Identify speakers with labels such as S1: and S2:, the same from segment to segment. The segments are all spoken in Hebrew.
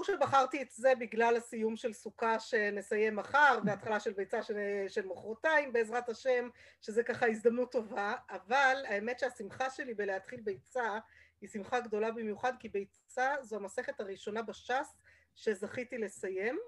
S1: ברור שבחרתי את זה בגלל הסיום של סוכה שנסיים מחר והתחלה של ביצה של, של מחרתיים בעזרת השם, שזה ככה הזדמנות טובה, אבל האמת שהשמחה שלי בלהתחיל ביצה היא שמחה גדולה במיוחד, כי ביצה זו המסכת הראשונה בש"ס שזכיתי לסיים,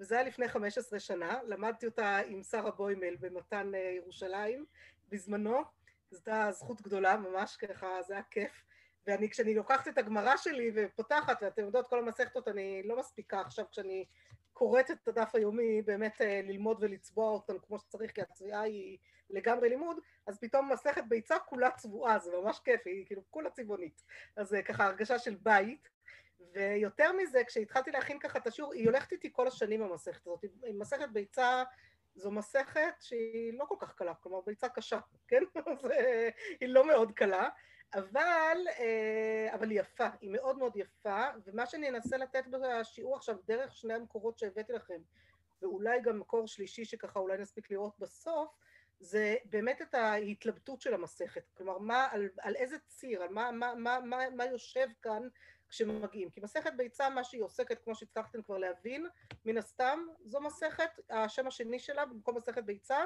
S1: וזה היה לפני 15 שנה, למדתי אותה עם שרה בוימל במתן ירושלים בזמנו, זו הייתה זכות גדולה ממש ככה, זה היה כיף. ואני, כשאני לוקחת את הגמרא שלי ופותחת, ואתם יודעות, כל המסכתות, אני לא מספיקה עכשיו כשאני קוראת את הדף היומי, באמת ללמוד ולצבוע אותן כמו שצריך, כי הצביעה היא לגמרי לימוד, אז פתאום מסכת ביצה כולה צבועה, זה ממש כיף, היא כאילו כולה צבעונית. אז זה ככה הרגשה של בית. ויותר מזה, כשהתחלתי להכין ככה את השיעור, היא הולכת איתי כל השנים המסכת הזאת. מסכת ביצה זו מסכת שהיא לא כל כך קלה, כלומר ביצה קשה, כן? היא לא מאוד קלה. אבל, אבל היא יפה, היא מאוד מאוד יפה, ומה שאני אנסה לתת בשיעור עכשיו דרך שני המקורות שהבאתי לכם, ואולי גם מקור שלישי שככה אולי נספיק לראות בסוף, זה באמת את ההתלבטות של המסכת, כלומר מה, על, על איזה ציר, על מה, מה, מה, מה, מה יושב כאן כשמגיעים, כי מסכת ביצה מה שהיא עוסקת, כמו שהצלחתם כבר להבין, מן הסתם זו מסכת, השם השני שלה במקום מסכת ביצה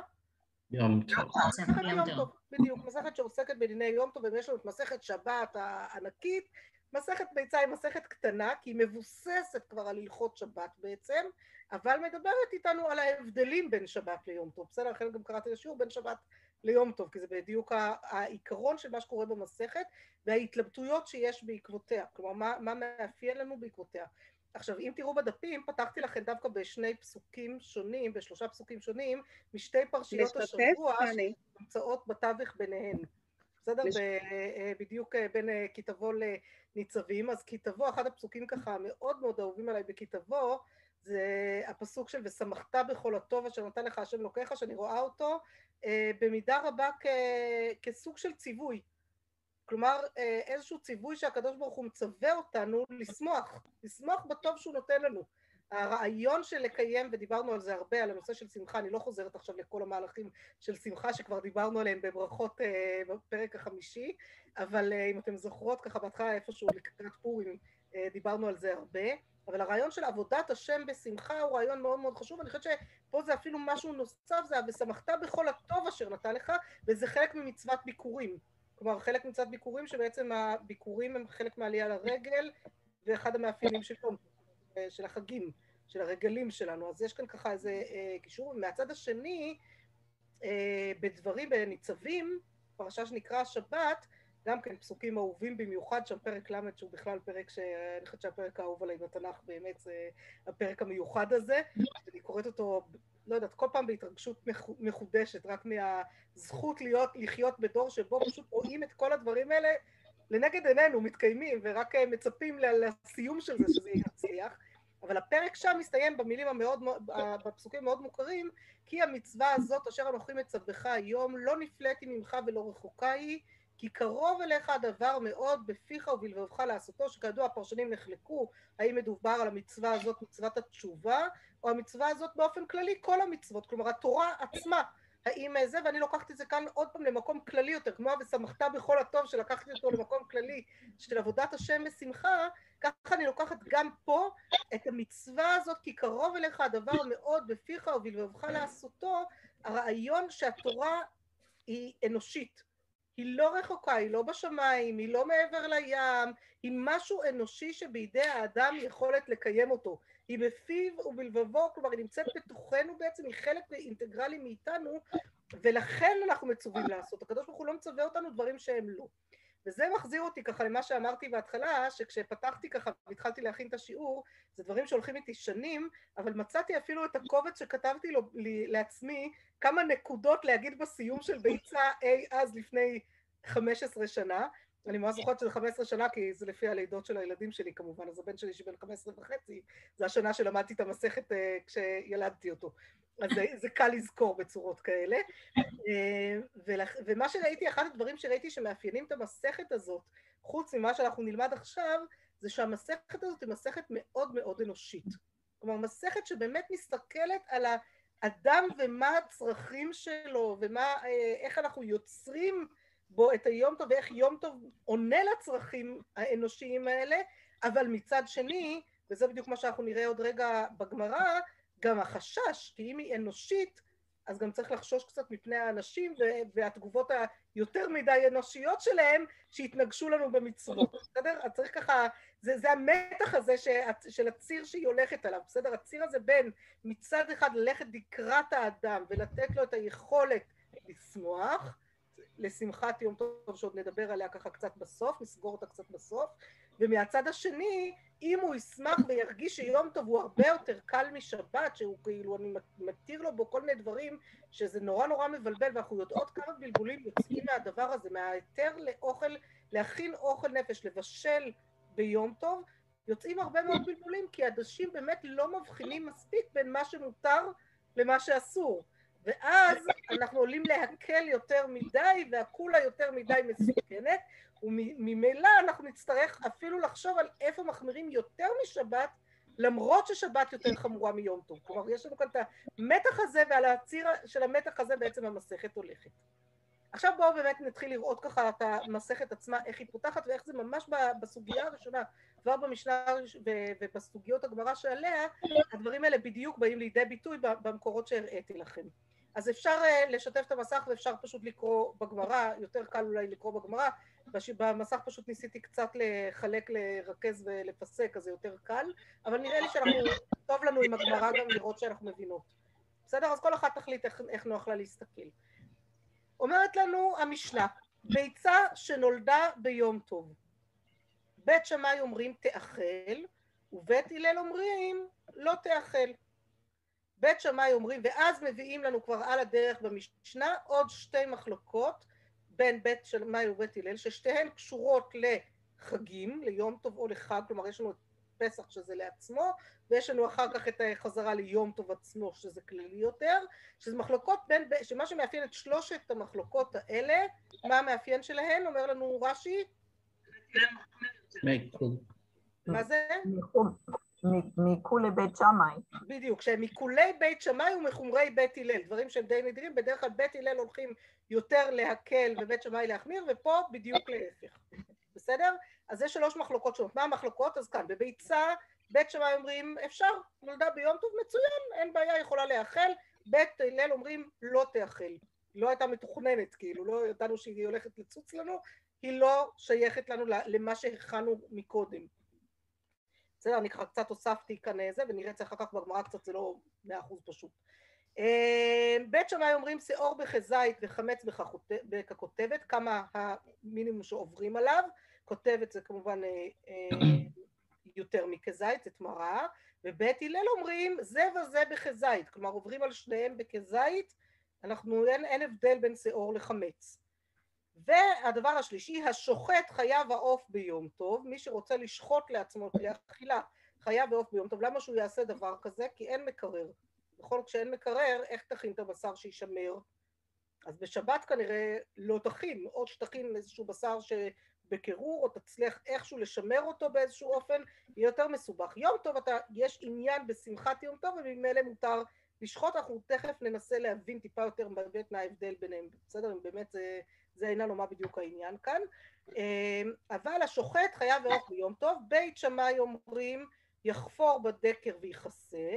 S2: יום טוב.
S1: מסכת יום טוב, בדיוק, מסכת שעוסקת בדיני יום טוב, ויש לנו את מסכת שבת הענקית, מסכת ביצה היא מסכת קטנה, כי היא מבוססת כבר על הלכות שבת בעצם, אבל מדברת איתנו על ההבדלים בין שבת ליום טוב, בסדר? לכן גם קראתי לשיעור בין שבת ליום טוב, כי זה בדיוק העיקרון של מה שקורה במסכת, וההתלבטויות שיש בעקבותיה, כלומר מה, מה מאפיין לנו בעקבותיה. עכשיו, אם תראו בדפים, פתחתי לכם דווקא בשני פסוקים שונים, בשלושה פסוקים שונים, משתי פרשיות השבוע שנמצאות בתווך ביניהן. בסדר? בדיוק בין כי תבוא לניצבים. אז כי תבוא, אחד הפסוקים ככה מאוד מאוד אהובים עליי בכי תבוא, זה הפסוק של ושמחת בכל הטוב אשר נתן לך השם אלוקיך, שאני רואה אותו במידה רבה כסוג של ציווי. כלומר איזשהו ציווי שהקדוש ברוך הוא מצווה אותנו לשמוח, לשמוח בטוב שהוא נותן לנו. הרעיון של לקיים, ודיברנו על זה הרבה, על הנושא של שמחה, אני לא חוזרת עכשיו לכל המהלכים של שמחה שכבר דיברנו עליהם בברכות בפרק החמישי, אבל אם אתם זוכרות ככה בהתחלה איפשהו לקראת פורים דיברנו על זה הרבה, אבל הרעיון של עבודת השם בשמחה הוא רעיון מאוד מאוד חשוב, אני חושבת שפה זה אפילו משהו נוסף, זה ושמחת בכל הטוב אשר נתן לך, וזה חלק ממצוות ביקורים. כלומר, חלק מצוות ביקורים, שבעצם הביקורים הם חלק מעלייה לרגל, ואחד המאפיינים של, של החגים, של הרגלים שלנו. אז יש כאן ככה איזה קישור. מהצד השני, בדברים, בניצבים, פרשה שנקרא השבת, גם כן פסוקים אהובים במיוחד, שם פרק ל' שהוא בכלל פרק שאני חושבת שהפרק האהוב עליי בתנ"ך באמת זה הפרק המיוחד הזה, אני קוראת אותו, לא יודעת, כל פעם בהתרגשות מחודשת, רק מהזכות להיות, לחיות בדור שבו פשוט רואים את כל הדברים האלה לנגד עינינו, מתקיימים, ורק מצפים לסיום של זה, שזה יצליח. אבל הפרק שם מסתיים במילים המאוד, בפסוקים המאוד מוכרים, כי המצווה הזאת אשר אנוכי מצווך היום לא נפלאתי ממך ולא רחוקה היא, כי קרוב אליך הדבר מאוד בפיך ובלבבך לעשותו, שכידוע הפרשנים נחלקו, האם מדובר על המצווה הזאת, מצוות התשובה, או המצווה הזאת באופן כללי, כל המצוות, כלומר התורה עצמה, האם זה, ואני לוקחת את זה כאן עוד פעם למקום כללי יותר, כמו ושמחת בכל הטוב, שלקחתי אותו למקום כללי של עבודת השם בשמחה, ככה אני לוקחת גם פה את המצווה הזאת, כי קרוב אליך הדבר מאוד בפיך ובלבבך לעשותו, הרעיון שהתורה היא אנושית. היא לא רחוקה, היא לא בשמיים, היא לא מעבר לים, היא משהו אנושי שבידי האדם יכולת לקיים אותו. היא בפיו ובלבבו, כלומר היא נמצאת בתוכנו בעצם, היא חלק אינטגרלי מאיתנו, ולכן אנחנו מצווים לעשות. הקדוש ברוך הוא לא מצווה אותנו דברים שהם לא. וזה מחזיר אותי ככה למה שאמרתי בהתחלה, שכשפתחתי ככה והתחלתי להכין את השיעור, זה דברים שהולכים איתי שנים, אבל מצאתי אפילו את הקובץ שכתבתי לו, לי, לעצמי, כמה נקודות להגיד בסיום של ביצה אי אז לפני 15 שנה. אני ממש זוכרת שזה 15 שנה, כי זה לפי הלידות של הילדים שלי כמובן, אז הבן שלי שבן 15 וחצי, זה השנה שלמדתי את המסכת uh, כשילדתי אותו. אז זה, זה קל לזכור בצורות כאלה. ולכ, ומה שראיתי, אחד הדברים שראיתי שמאפיינים את המסכת הזאת, חוץ ממה שאנחנו נלמד עכשיו, זה שהמסכת הזאת היא מסכת מאוד מאוד אנושית. כלומר, מסכת שבאמת מסתכלת על האדם ומה הצרכים שלו, ומה, איך אנחנו יוצרים בו את היום טוב, ואיך יום טוב עונה לצרכים האנושיים האלה, אבל מצד שני, וזה בדיוק מה שאנחנו נראה עוד רגע בגמרא, גם החשש, כי אם היא אנושית, אז גם צריך לחשוש קצת מפני האנשים והתגובות היותר מדי אנושיות שלהם שהתנגשו לנו במצוות, בסדר? אז צריך ככה, זה, זה המתח הזה ש, של הציר שהיא הולכת עליו, בסדר? הציר הזה בין מצד אחד ללכת לקראת האדם ולתת לו את היכולת לשמוח, לשמחת יום טוב שעוד נדבר עליה ככה קצת בסוף, נסגור אותה קצת בסוף, ומהצד השני, אם הוא ישמח וירגיש שיום טוב הוא הרבה יותר קל משבת, שהוא כאילו, אני מתיר לו בו כל מיני דברים, שזה נורא נורא מבלבל, ואנחנו יודעות כמה בלבולים יוצאים מהדבר הזה, מההיתר לאוכל, להכין אוכל נפש, לבשל ביום טוב, יוצאים הרבה מאוד בלבולים, כי אנשים באמת לא מבחינים מספיק בין מה שמותר למה שאסור. ואז אנחנו עולים להקל יותר מדי והקולה יותר מדי מסוכנת וממילא אנחנו נצטרך אפילו לחשוב על איפה מחמירים יותר משבת למרות ששבת יותר חמורה מיום טוב. כלומר יש לנו כאן את המתח הזה ועל הציר של המתח הזה בעצם המסכת הולכת. עכשיו בואו באמת נתחיל לראות ככה את המסכת עצמה, איך היא פותחת ואיך זה ממש בסוגיה הראשונה, כבר במשנה ובסוגיות הגמרא שעליה, הדברים האלה בדיוק באים לידי ביטוי במקורות שהראיתי לכם. אז אפשר אה, לשתף את המסך ואפשר פשוט לקרוא בגמרא, יותר קל אולי לקרוא בגמרא, במסך פשוט ניסיתי קצת לחלק, לרכז ולפסק, אז זה יותר קל, אבל נראה לי שאנחנו, טוב לנו עם הגמרא גם לראות שאנחנו מבינות. בסדר? אז כל אחת תחליט איך, איך נוח לה להסתכל. אומרת לנו המשנה, ביצה שנולדה ביום טוב. בית שמאי אומרים תאכל, ובית הלל אומרים לא תאכל. בית שמאי אומרים, ואז מביאים לנו כבר על הדרך במשנה עוד שתי מחלוקות בין בית שמאי ובית הלל, ששתיהן קשורות לחגים, ליום טוב או לחג, כלומר יש לנו את פסח שזה לעצמו, ויש לנו אחר כך את החזרה ליום טוב עצמו שזה כללי יותר, שזה מחלוקות בין, שמה שמאפיין את שלושת המחלוקות האלה, מה המאפיין שלהן? אומר לנו רש"י? מה זה?
S2: מכולי בית שמאי.
S1: בדיוק, שהם מכולי בית שמאי ומחומרי בית הלל, דברים שהם די נדירים, בדרך כלל בית הלל הולכים יותר להקל ובית שמאי להחמיר, ופה בדיוק להפך, בסדר? אז יש שלוש מחלוקות שונות. מה המחלוקות? אז כאן, בביצה, בית שמאי אומרים אפשר, נולדה ביום טוב מצוין, אין בעיה, יכולה להאכל, בית הלל אומרים לא תאכל, לא הייתה מתוכננת, כאילו, לא ידענו שהיא הולכת לצוץ לנו, היא לא שייכת לנו למה שהכנו מקודם. בסדר, אני ככה קצת הוספתי כאן זה, ונראה את זה אחר כך בגמרא קצת, זה לא מאה אחוז פשוט. אה, בית שמאי אומרים שעור בכזית וחמץ בככותבת, כמה המינימום שעוברים עליו, כותבת זה כמובן אה, אה, יותר מכזית, זה תמרה, ובית הלל אומרים זה וזה בכזית, כלומר עוברים על שניהם בכזית, אנחנו, אין, אין הבדל בין שעור לחמץ. והדבר השלישי, השוחט חייב העוף ביום טוב, מי שרוצה לשחוט לעצמו כלי אכילה חייב העוף ביום טוב, למה שהוא יעשה דבר כזה? כי אין מקרר. בכל כשאין מקרר, איך תכין את הבשר שישמר? אז בשבת כנראה לא תכין, או שתכין איזשהו בשר שבקירור, או תצליח איכשהו לשמר אותו באיזשהו אופן, יהיה יותר מסובך. יום טוב, אתה, יש עניין בשמחת יום טוב, וממילא מותר לשחוט, אנחנו תכף ננסה להבין טיפה יותר מה ההבדל ביניהם, בסדר? אם באמת זה... זה אין לנו מה בדיוק העניין כאן, אמ, אבל השוחט חייב לערוך ביום טוב, בית שמאי אומרים יחפור בדקר ויכסה,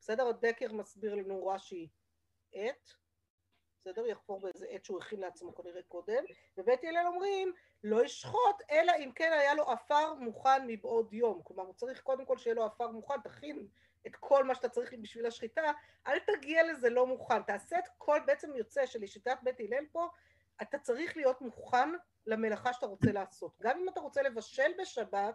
S1: בסדר? הדקר מסביר לנו רש"י עט, בסדר? יחפור באיזה עט שהוא הכין לעצמו כנראה קודם, ובית הלל אומרים לא ישחוט אלא אם כן היה לו עפר מוכן מבעוד יום, כלומר הוא צריך קודם כל שיהיה לו עפר מוכן, תכין את כל מה שאתה צריך בשביל השחיטה, אל תגיע לזה לא מוכן, תעשה את כל, בעצם יוצא שלשיטת בית הלל פה אתה צריך להיות מוכן למלאכה שאתה רוצה לעשות. גם אם אתה רוצה לבשל בשבת,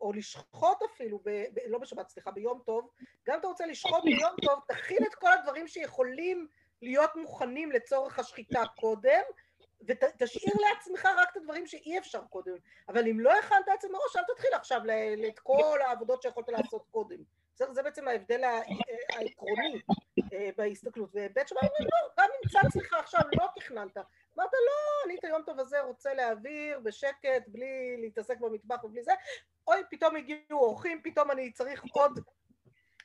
S1: או לשחוט אפילו, ב, ב, לא בשבת, סליחה, ביום טוב, גם אם אתה רוצה לשחוט ביום טוב, תכין את כל הדברים שיכולים להיות מוכנים לצורך השחיטה קודם, ותשאיר לעצמך רק את הדברים שאי אפשר קודם. אבל אם לא הכנת את זה מראש, אל תתחיל עכשיו את כל העבודות שיכולת לעשות קודם. זה, זה בעצם ההבדל העקרוני אה, בהסתכלות. ובית שמאי אומר, לא, גם אם צץ לך עכשיו לא תכננת, אמרת לא, אני את היום טוב הזה רוצה להעביר בשקט, בלי להתעסק במטבח ובלי זה, אוי, פתאום הגיעו אורחים, פתאום אני צריך עוד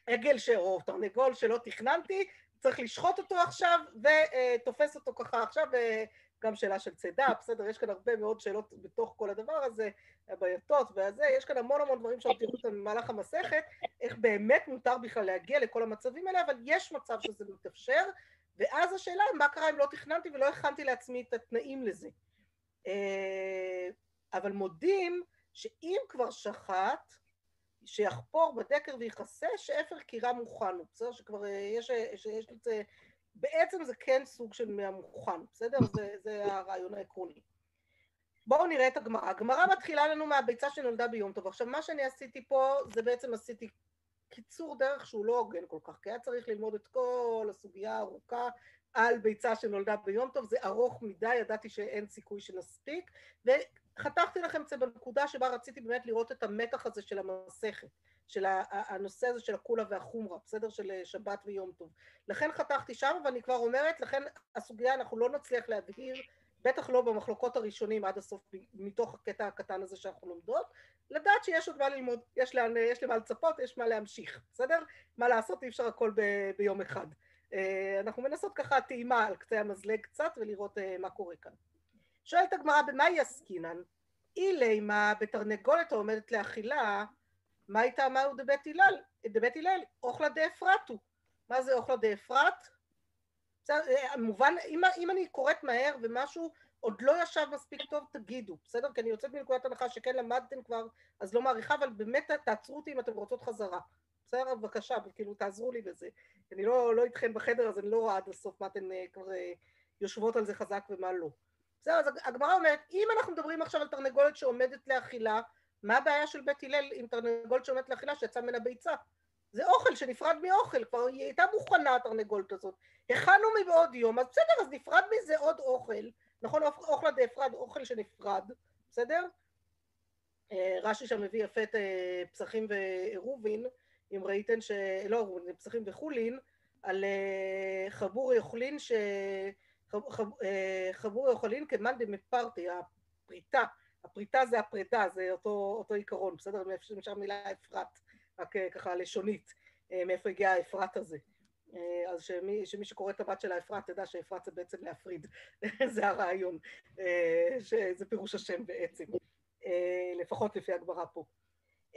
S1: עגל ש... או תרנגול שלא תכננתי, צריך לשחוט אותו עכשיו, ותופס אותו ככה עכשיו, גם שאלה של צידה, בסדר, יש כאן הרבה מאוד שאלות בתוך כל הדבר הזה, הבעייתות והזה, יש כאן המון המון דברים שאנחנו תראו אותם במהלך המסכת, איך באמת מותר בכלל להגיע לכל המצבים האלה, אבל יש מצב שזה מתאפשר, ואז השאלה מה קרה אם לא תכננתי ולא הכנתי לעצמי את התנאים לזה. אה, אבל מודים שאם כבר שחט, שיחפור בדקר ויכסה, שאפר קירה מוכן בסדר? שכבר אה, יש, שיש לזה, בעצם זה כן סוג של מהמוכן, בסדר? זה, זה הרעיון העקרוני. בואו נראה את הגמרא. הגמרא מתחילה לנו מהביצה שנולדה ביום טוב. עכשיו, מה שאני עשיתי פה, זה בעצם עשיתי קיצור דרך שהוא לא הוגן כל כך, כי היה צריך ללמוד את כל הסוגיה הארוכה על ביצה שנולדה ביום טוב, זה ארוך מדי, ידעתי שאין סיכוי שנספיק, וחתכתי לכם את זה בנקודה שבה רציתי באמת לראות את המתח הזה של המסכת, של הנושא הזה של הקולה והחומרה, בסדר? של שבת ויום טוב. לכן חתכתי שם, ואני כבר אומרת, לכן הסוגיה אנחנו לא נצליח להבהיר, בטח לא במחלוקות הראשונים עד הסוף, מתוך הקטע הקטן הזה שאנחנו לומדות, לדעת שיש עוד מה ללמוד, יש, לאן, יש למה לצפות, יש מה להמשיך, בסדר? מה לעשות, אי אפשר הכל ב, ביום אחד. אה, אנחנו מנסות ככה טעימה על קצה המזלג קצת ולראות אה, מה קורה כאן. שואלת הגמרא, במאי עסקינן? אילי מה בתרנגולת העומדת לאכילה, מה איתה מהו דבית הלל? דבית הלל, אוכלה דאפרטו. מה זה אוכלה דאפרט? אה, מובן, אם, אם אני קוראת מהר ומשהו עוד לא ישב מספיק טוב, תגידו, בסדר? כי אני יוצאת מנקודת הנחה שכן למדתם כבר, אז לא מעריכה, אבל באמת תעצרו אותי אם אתם רוצות חזרה. בסדר? בבקשה, כאילו תעזרו לי בזה. אני לא, לא איתכן בחדר, אז אני לא רואה עד הסוף מה אתן אה, כבר אה, יושבות על זה חזק ומה לא. בסדר, אז הגמרא אומרת, אם אנחנו מדברים עכשיו על תרנגולת שעומדת לאכילה, מה הבעיה של בית הלל עם תרנגולת שעומדת לאכילה שיצאה ממנה ביצה? זה אוכל שנפרד מאוכל, כבר היא הייתה מוכנה התרנגולת הזאת. הכנו מבעוד יום, אז בסדר, אז נפרד מזה עוד אוכל, נכון, אוכלה דאפרד, אוכל שנפרד, בסדר? אה, רש"י שם מביא יפה את פסחים ועירובין, אם ראיתם ש... לא, פסחים וחולין, על אה, חבור יוכלין ש... אה, חבור יוכלין כמאן דמפרטי, הפריטה, הפריטה זה הפריטה, זה אותו, אותו עיקרון, בסדר? מאיפה שנשאר מילה אפרת, רק אה, ככה לשונית, מאיפה הגיע האפרת הזה. אז שמי, שמי שקורא את הבת של האפרת תדע שאפרת זה בעצם להפריד, זה הרעיון, שזה פירוש השם בעצם, לפחות לפי הגמרא פה.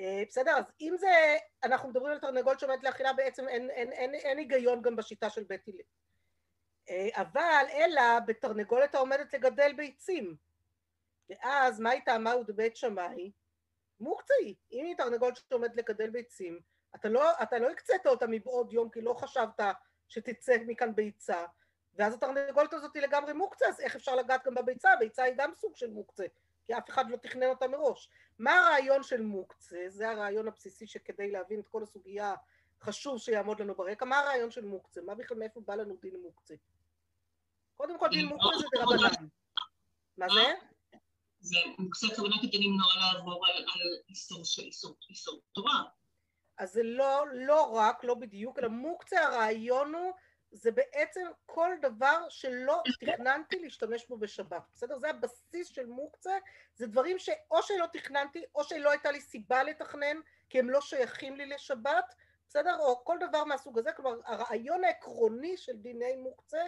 S1: אה, בסדר? אז אם זה, אנחנו מדברים על תרנגולת שעומדת לאכילה, בעצם אין, אין, אין, אין היגיון גם בשיטה של בית הלל. אה, אבל אלא בתרנגולת העומדת לגדל ביצים. ואז מה היא טעמה ובית שמאי? מוקצה היא. אם היא תרנגולת שעומדת לגדל ביצים, אתה לא, אתה לא הקצית אותה מבעוד יום כי לא חשבת שתצא מכאן ביצה, ואז התרנגולת הזאת היא לגמרי מוקצה, אז איך אפשר לגעת גם בביצה? הביצה היא גם סוג של מוקצה. כי אף אחד לא תכנן אותה מראש. מה הרעיון של מוקצה? זה הרעיון הבסיסי שכדי להבין את כל הסוגיה חשוב שיעמוד לנו ברקע. מה הרעיון של מוקצה? מה בכלל, מאיפה בא לנו דין מוקצה? קודם כל דין מוקצה זה דרבנן. מה זה?
S3: זה מוקצה כוונה כדי למנוע לעבור על איסור תורה.
S1: אז זה לא, לא רק, לא בדיוק, אלא מוקצה הרעיון הוא זה בעצם כל דבר שלא תכננתי להשתמש בו בשבת, בסדר? זה הבסיס של מוקצה, זה דברים שאו שלא תכננתי או שלא הייתה לי סיבה לתכנן כי הם לא שייכים לי לשבת, בסדר? או כל דבר מהסוג הזה, כלומר הרעיון העקרוני של דיני מוקצה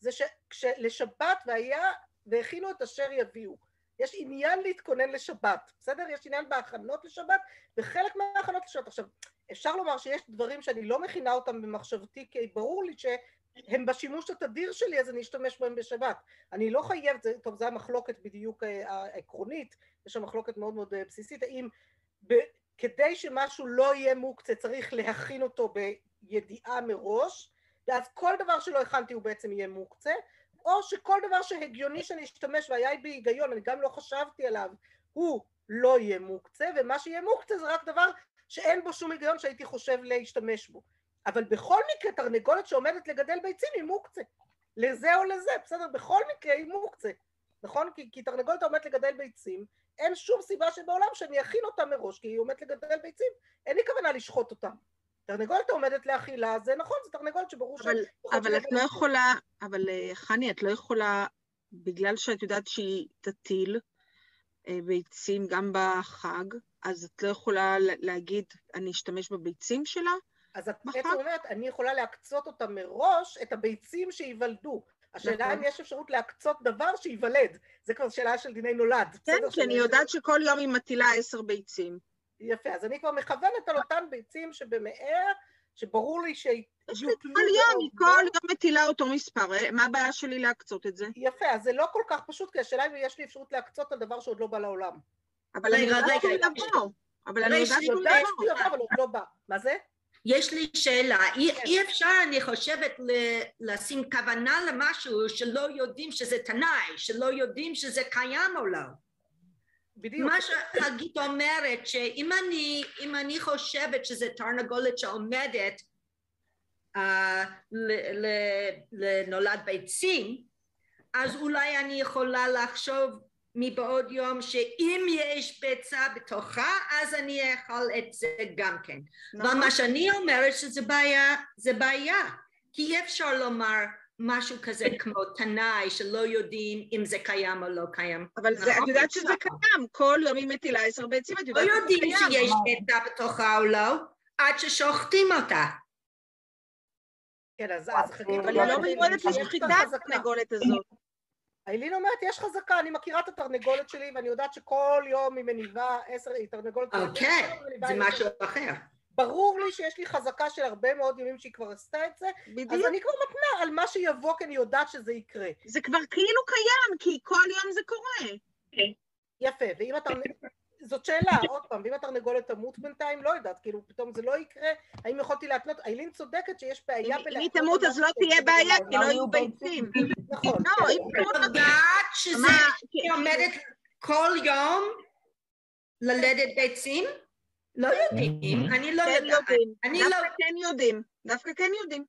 S1: זה שכשלשבת והיה והכינו את אשר יביאו יש עניין להתכונן לשבת, בסדר? יש עניין בהכנות לשבת, וחלק מההכנות לשבת. עכשיו, אפשר לומר שיש דברים שאני לא מכינה אותם במחשבתי, כי ברור לי שהם בשימוש התדיר שלי, אז אני אשתמש בהם בשבת. אני לא חייבת, טוב, זו המחלוקת בדיוק אה, העקרונית, יש שם מחלוקת מאוד מאוד אה, בסיסית, האם ב, כדי שמשהו לא יהיה מוקצה צריך להכין אותו בידיעה מראש, ואז כל דבר שלא הכנתי הוא בעצם יהיה מוקצה, או שכל דבר שהגיוני שאני אשתמש והיה בי היגיון, אני גם לא חשבתי עליו, הוא לא יהיה מוקצה, ומה שיהיה מוקצה זה רק דבר שאין בו שום היגיון שהייתי חושב להשתמש בו. אבל בכל מקרה תרנגולת שעומדת לגדל ביצים היא מוקצה. לזה או לזה, בסדר? בכל מקרה היא מוקצה. נכון? כי, כי תרנגולת עומדת לגדל ביצים, אין שום סיבה שבעולם שאני אכין אותה מראש, כי היא עומדת לגדל ביצים, אין לי כוונה לשחוט אותה. תרנגולת עומדת לאכילה, זה נכון, זה תרנגולת שברור
S4: ש... אבל, אבל את לא יכולה, אבל אה, חני, את לא יכולה, בגלל שאת יודעת שהיא תטיל אה, ביצים גם בחג, אז את לא יכולה להגיד, אני אשתמש בביצים שלה?
S1: אז את בעצם אומרת, אני יכולה להקצות אותה מראש, את הביצים שייוולדו. השאלה
S4: נכון.
S1: אם יש אפשרות להקצות דבר שייוולד. זה כבר שאלה של דיני נולד.
S4: כן? כי אני יודעת שכל יום היא מטילה עשר ביצים.
S1: יפה, אז אני כבר מכוונת על אותן ביצים שבמאר, שברור לי
S4: לי
S1: תלויות
S4: כל יום, היא
S1: בעובדה.
S4: כל יום מטילה אותו מספר, אה, מה הבעיה שלי להקצות את זה?
S1: יפה, אז זה לא כל כך פשוט, כי השאלה אם יש לי אפשרות להקצות על דבר שעוד לא בא לעולם.
S4: אבל אני
S5: רגע,
S4: יודעת שהוא. יבוא. אבל אני
S5: רגע,
S4: יודעת
S1: אני
S4: שהוא יבוא.
S1: אבל עוד לא בא. מה זה?
S5: יש לי שאלה, אי,
S1: כן.
S5: אי אפשר אני חושבת ל- לשים כוונה למשהו שלא יודעים שזה תנאי, שלא יודעים שזה קיים או לא.
S1: בדיוק.
S5: מה שהגית אומרת שאם אני, אני חושבת שזה תרנגולת שעומדת uh, ל- ל- לנולד ביצים, אז אולי אני יכולה לחשוב מבעוד יום שאם יש ביצה בתוכה אז אני אאכל את זה גם כן. אבל
S4: נכון?
S5: מה שאני אומרת שזה בעיה, זה בעיה. כי אי אפשר לומר משהו כזה כמו תנאי שלא יודעים אם זה קיים או לא קיים.
S4: אבל זה-
S5: נכון,
S4: את יודעת. שזה קיים, כל יום היא מטילה עשר ביצים, את
S5: לא
S4: יודעת שזה
S5: יודעים. שיש ביצה בתוכה או לא, עד ששוחטים אותה.
S1: כן, אז אז חכי,
S4: אבל היא לא מיועדת
S1: יש לה
S4: לשחיטה,
S1: חזקה.
S4: התרנגולת הזאת.
S1: איילין אומרת, יש חזקה, אני מכירה את התרנגולת שלי, ואני יודעת שכל יום היא מניבה עשר, היא תרנגולת...
S5: אוקיי, זה משהו. אחר.
S1: ברור לי שיש לי חזקה של הרבה מאוד ימים שהיא כבר עשתה את זה, אז
S4: בדיוק.
S1: אני כבר מתנה על מה שיבוא, כי אני יודעת שזה יקרה.
S4: זה כבר כאילו קיים, כי כל יום זה קורה.
S1: יפה, ואם התרנגולת... זאת שאלה, עוד פעם, ואם התרנגולת תמות בינתיים, לא יודעת, כאילו פתאום זה לא יקרה, האם יכולתי להתנות, איילין צודקת שיש בעיה
S4: אם
S1: בלהתנות...
S4: היא תמות אז לא תהיה בעיה,
S1: לא
S4: כי לא
S2: לא
S4: יהיו ביצים.
S1: נכון,
S4: לא,
S1: כן.
S4: אם תמות
S5: את יודעת שזה עומדת כל יום ללדת ביצים? לא יודעים, אני לא
S4: כן
S5: יודעת. אני לא...
S4: דווקא כן יודעים. דווקא כן יודעים.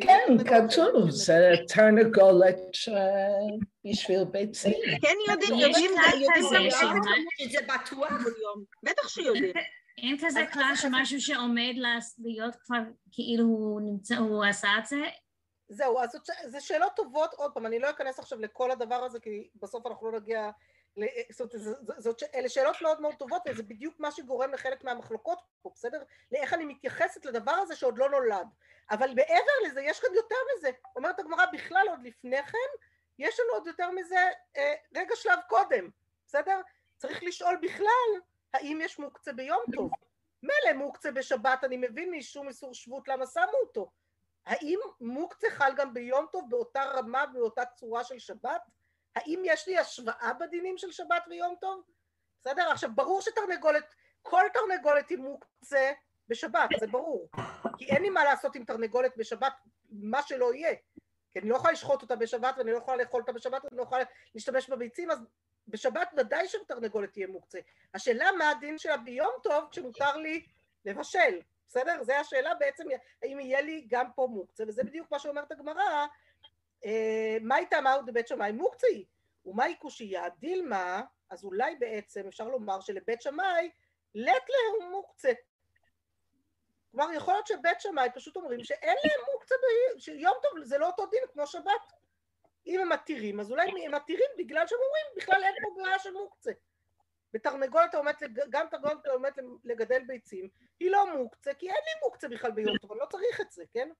S6: כן, כתוב, זה תרנגולת בשביל ביצים.
S4: כן יודעים, יודעים,
S5: שזה בטוח.
S4: בטח שיודעים.
S7: אין כזה כלל שמשהו שעומד להיות כבר כאילו הוא נמצא, הוא עשה את זה?
S1: זהו, אז זה שאלות טובות, עוד פעם, אני לא אכנס עכשיו לכל הדבר הזה, כי בסוף אנחנו לא נגיע, אומרת, זה- זאת, ש- אלה שאלות מאוד מאוד טובות, וזה בדיוק מה שגורם לחלק מהמחלוקות פה, בסדר? לאיך אני מתייחסת לדבר הזה שעוד לא נולד. אבל מעבר לזה, יש כאן יותר מזה. אומרת הגמרא, בכלל עוד לפני כן, יש לנו עוד יותר מזה אה, רגע שלב קודם, בסדר? צריך לשאול בכלל, האם יש מוקצה ביום טוב. מילא מוקצה בשבת, אני מבין משום איסור שבות למה שמו אותו. האם מוקצה חל גם ביום טוב באותה רמה, באותה צורה של שבת? האם יש לי השוואה בדינים של שבת ויום טוב? בסדר? עכשיו, ברור שתרנגולת, כל תרנגולת היא מוקצה בשבת, זה ברור. כי אין לי מה לעשות עם תרנגולת בשבת, מה שלא יהיה. כי אני לא יכולה לשחוט אותה בשבת, ואני לא יכולה לאכול אותה בשבת, ואני לא יכולה להשתמש בביצים, אז בשבת ודאי שתרנגולת תהיה מוקצה. השאלה מה הדין שלה ביום טוב כשמותר לי לבשל, בסדר? זו השאלה בעצם, האם יהיה לי גם פה מוקצה, וזה בדיוק מה שאומרת הגמרא, מה איתה מהו דבית שמאי מוקצה היא, ומהי קושייה דילמה, אז אולי בעצם אפשר לומר שלבית שמאי לט להם מוקצה. כלומר, יכול להיות שבית שמאי פשוט אומרים שאין להם מוקצה, שיום טוב זה לא אותו דין כמו שבת. אם הם מתירים, אז אולי הם מתירים בגלל שהם אומרים, בכלל אין פה בעיה של מוקצה. בתרנגולת העומדת, גם תרנגולת העומדת לגדל ביצים, היא לא מוקצה, כי אין לי מוקצה בכלל ביום טוב, אני לא צריך את זה, כן?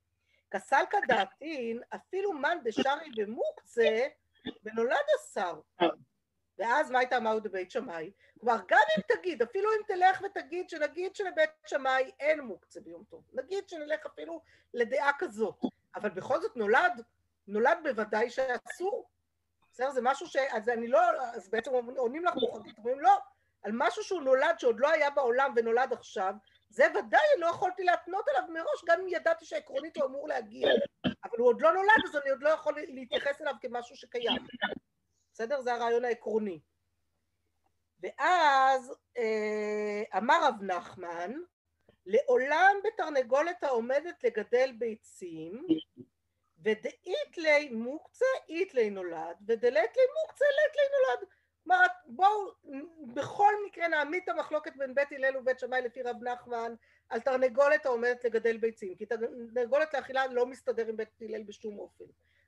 S1: כסלקא דעתין, אפילו מאן דשארי במוקצה, ונולד השר. ואז מה הייתה מהו דבית שמאי? כלומר, גם אם תגיד, אפילו אם תלך ותגיד שנגיד שלבית שמאי אין מוקצה ביום טוב, נגיד שנלך אפילו לדעה כזאת, אבל בכל זאת נולד, נולד בוודאי שאסור. בסדר? זה משהו ש... אז אני לא... אז בעצם עונים לך מוכרחית, אומרים לא, על משהו שהוא נולד, שעוד לא היה בעולם ונולד עכשיו, זה ודאי לא יכולתי להתנות עליו מראש, גם אם ידעתי שעקרונית הוא אמור להגיע. אבל הוא עוד לא נולד, אז אני עוד לא יכול להתייחס אליו כמשהו שקיים. בסדר? זה הרעיון העקרוני. ואז אה, אמר רב נחמן, לעולם בתרנגולת העומדת לגדל ביצים, ודאית לי מוקצה אית לי נולד, ודלת לי מוקצה לית לי נולד. כלומר, בואו בכל מקרה נעמיד את המחלוקת בין בית הלל ובית שמאי לפי רב נחמן על תרנגולת העומדת לגדל ביצים, כי תרנגולת לאכילה לא מסתדר עם בית הלל בשום אופן.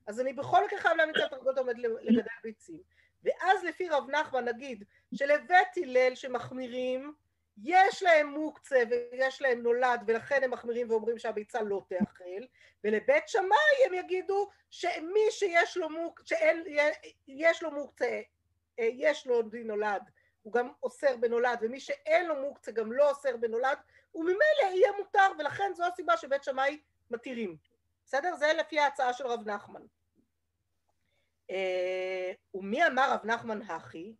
S1: אז אני בכל מקרה חייב להעמיד את התרנגולת העומדת לגדל ביצים. ואז לפי רב נחמן נגיד שלבית הלל שמחמירים יש להם מוקצה ויש להם נולד ולכן הם מחמירים ואומרים שהביצה לא תאכל ולבית שמאי הם יגידו שמי שיש לו מוק... שאין... יש לו מוקצה יש לו דין נולד הוא גם אוסר בנולד ומי שאין לו מוקצה גם לא אוסר בנולד וממילא יהיה מותר ולכן זו הסיבה שבית שמאי מתירים בסדר? זה לפי ההצעה של רב נחמן אה, ומי אמר רב נחמן הכי?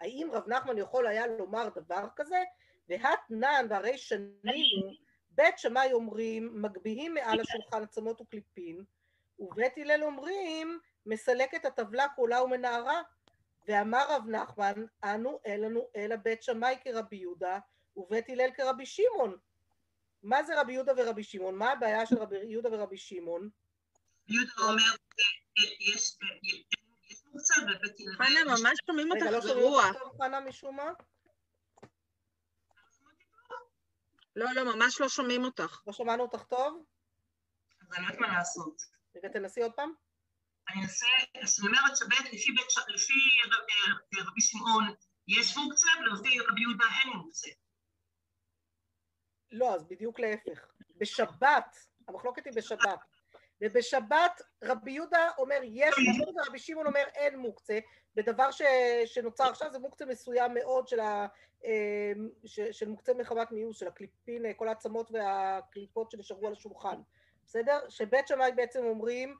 S1: האם רב נחמן יכול היה לומר דבר כזה? והתנן והרי שנינו בית שמאי אומרים מגביהים מעל השולחן עצמות וקליפין ובית הלל אומרים מסלק את הטבלה כולה ומנערה ואמר רב נחמן אנו אין לנו אלא בית שמאי כרבי יהודה ובית הלל כרבי שמעון מה זה רבי יהודה ורבי שמעון? מה הבעיה של רבי יהודה ורבי שמעון?
S3: יהודה אומר, יש מוצא בבית הלל.
S4: חנה, ממש שומעים
S1: רגע,
S4: אותך
S1: לא. אותך טוב, חנה, משום מה?
S4: לא, לא, ממש לא שומעים אותך.
S1: לא שמענו אותך טוב?
S3: אז אני לא יודעת מה לעשות.
S1: רגע, תנסי עוד פעם.
S3: אני אנסה, אז אני אומרת שבית, לפי בית לפי רב- רבי שמעון יש מוקצה, ולפי רבי יהודה אין מוקצה.
S1: לא, אז בדיוק להפך. בשבת, המחלוקת היא בשבת. ובשבת רבי יהודה אומר יש מוקצה ורבי שמעון אומר אין מוקצה. בדבר ש... שנוצר עכשיו זה מוקצה מסוים מאוד של, ה... אה, ש... של מוקצה מחמת מיאוס, של הקליפין, אה, כל העצמות והקליפות שנשארו על השולחן. בסדר? שבית שמאי בעצם אומרים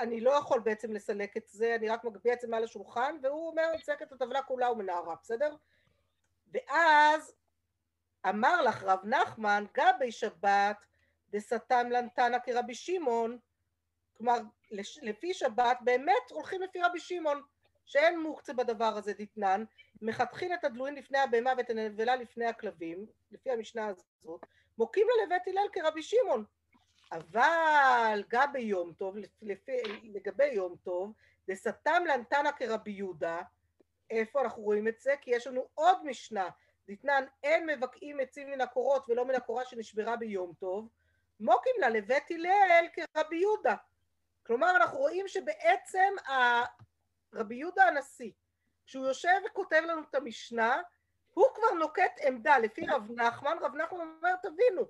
S1: אני לא יכול בעצם לסלק את זה, אני רק מגביה את זה מעל השולחן, והוא אומר, צריך את הטבלה כולה ומנערה, בסדר? ואז אמר לך רב נחמן, גבי שבת דסתם לנתנא כרבי שמעון, כלומר, לפי שבת באמת הולכים לפי רבי שמעון, שאין מוקצה בדבר הזה דתנן, מחתכין את הדלויים לפני הבהמה ואת הנבלה לפני הכלבים, לפי המשנה הזאת, מוקים לה לבית הלל כרבי שמעון. אבל גם ביום טוב, לפי, לגבי יום טוב, דסתם לנתנא כרבי יהודה, איפה אנחנו רואים את זה? כי יש לנו עוד משנה, דתנן אין מבקעים עצים מן הקורות ולא מן הקורה שנשברה ביום טוב, מוקים לה לבית הלל כרבי יהודה. כלומר אנחנו רואים שבעצם רבי יהודה הנשיא, כשהוא יושב וכותב לנו את המשנה, הוא כבר נוקט עמדה לפי רב נחמן, רב נחמן אומר תבינו,